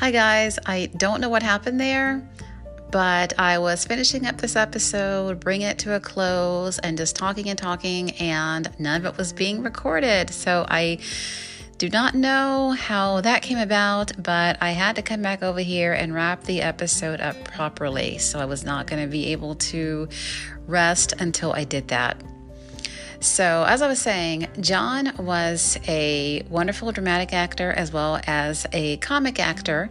Hi, guys. I don't know what happened there, but I was finishing up this episode, bringing it to a close, and just talking and talking, and none of it was being recorded. So I do not know how that came about, but I had to come back over here and wrap the episode up properly. So I was not going to be able to rest until I did that. So, as I was saying, John was a wonderful dramatic actor as well as a comic actor.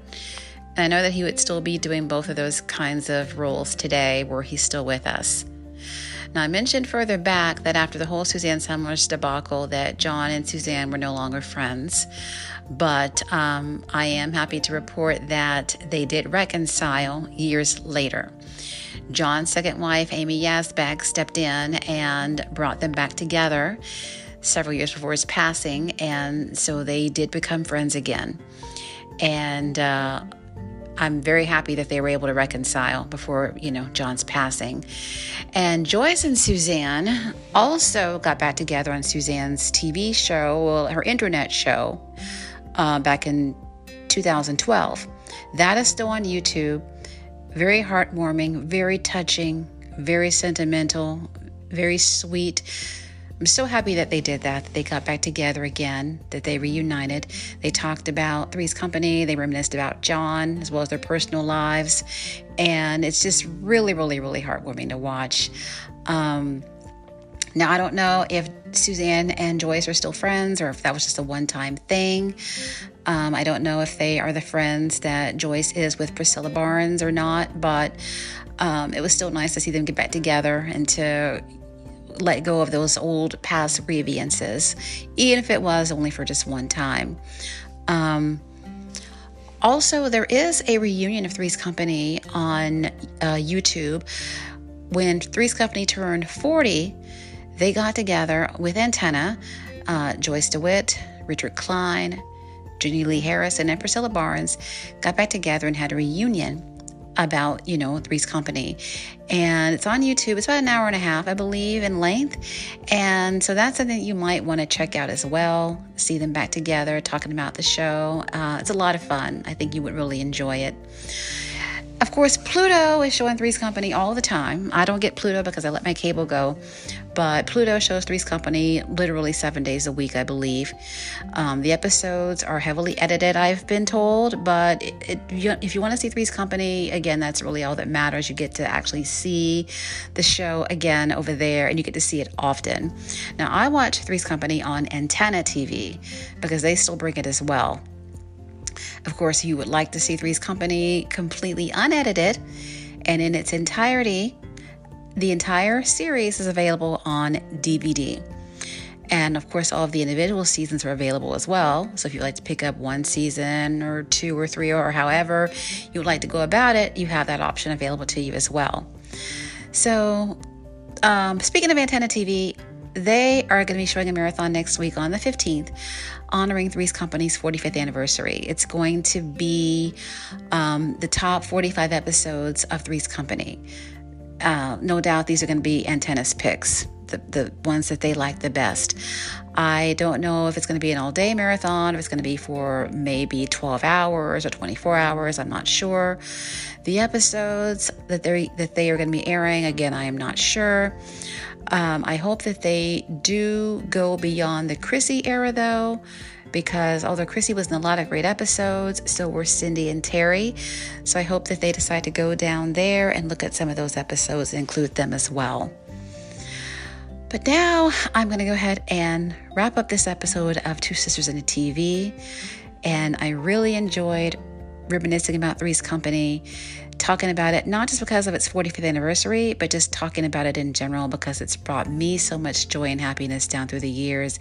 And I know that he would still be doing both of those kinds of roles today were he still with us. Now, I mentioned further back that after the whole Suzanne Somers debacle, that John and Suzanne were no longer friends. But um, I am happy to report that they did reconcile years later. John's second wife, Amy Yasbeck, stepped in and brought them back together several years before his passing, and so they did become friends again. And uh, I'm very happy that they were able to reconcile before, you know, John's passing. And Joyce and Suzanne also got back together on Suzanne's TV show, well, her internet show, uh, back in 2012. That is still on YouTube. Very heartwarming, very touching, very sentimental, very sweet. I'm so happy that they did that, that they got back together again, that they reunited. They talked about Three's Company, they reminisced about John as well as their personal lives. And it's just really, really, really heartwarming to watch. Um, now, I don't know if Suzanne and Joyce are still friends or if that was just a one time thing. Um, I don't know if they are the friends that Joyce is with Priscilla Barnes or not, but um, it was still nice to see them get back together and to let go of those old past grievances, even if it was only for just one time. Um, also, there is a reunion of Three's Company on uh, YouTube. When Three's Company turned 40, they got together with Antenna, uh, Joyce DeWitt, Richard Kline, Jenilee Harris, and Priscilla Barnes got back together and had a reunion about, you know, Three's Company. And it's on YouTube. It's about an hour and a half, I believe, in length. And so that's something you might want to check out as well. See them back together talking about the show. Uh, it's a lot of fun. I think you would really enjoy it. Of course, Pluto is showing Three's Company all the time. I don't get Pluto because I let my cable go, but Pluto shows Three's Company literally seven days a week, I believe. Um, the episodes are heavily edited, I've been told, but it, it, if you want to see Three's Company, again, that's really all that matters. You get to actually see the show again over there, and you get to see it often. Now, I watch Three's Company on Antenna TV because they still bring it as well. Of course, you would like to see Three's Company completely unedited and in its entirety. The entire series is available on DVD. And of course, all of the individual seasons are available as well. So if you'd like to pick up one season or two or three or however you would like to go about it, you have that option available to you as well. So, um, speaking of Antenna TV, they are going to be showing a marathon next week on the 15th, honoring Three's Company's 45th anniversary. It's going to be um, the top 45 episodes of Three's Company. Uh, no doubt these are going to be Antenna's picks, the, the ones that they like the best. I don't know if it's going to be an all day marathon, if it's going to be for maybe 12 hours or 24 hours. I'm not sure. The episodes that, they that they are going to be airing, again, I am not sure. Um, I hope that they do go beyond the Chrissy era, though, because although Chrissy was in a lot of great episodes, so were Cindy and Terry. So I hope that they decide to go down there and look at some of those episodes and include them as well. But now I'm going to go ahead and wrap up this episode of Two Sisters in a TV. And I really enjoyed reminiscing about Three's Company talking about it, not just because of its 45th anniversary, but just talking about it in general because it's brought me so much joy and happiness down through the years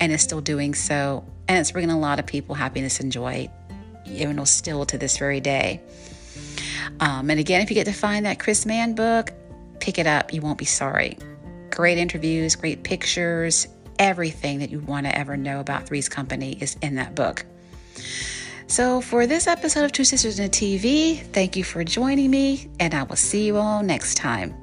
and is still doing so. And it's bringing a lot of people happiness and joy, you know, still to this very day. Um, and again, if you get to find that Chris Mann book, pick it up. You won't be sorry. Great interviews, great pictures, everything that you want to ever know about Three's Company is in that book. So, for this episode of Two Sisters in a TV, thank you for joining me, and I will see you all next time.